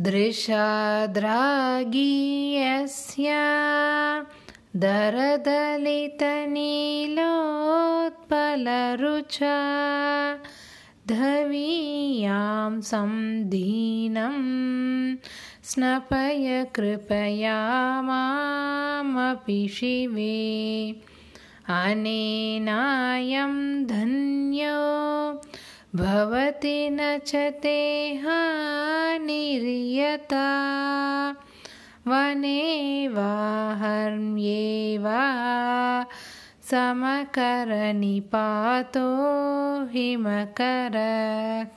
दृशाद्रागीयस्य दरदलितनीलोत्पलरुचा धवीयां संदीनं स्नपय कृपया मामपि शिवे। अनेनायं धन्यो भवति न च ते हानिर्यता वने वा हर्म्ये वा समकरनिपातो हिमकर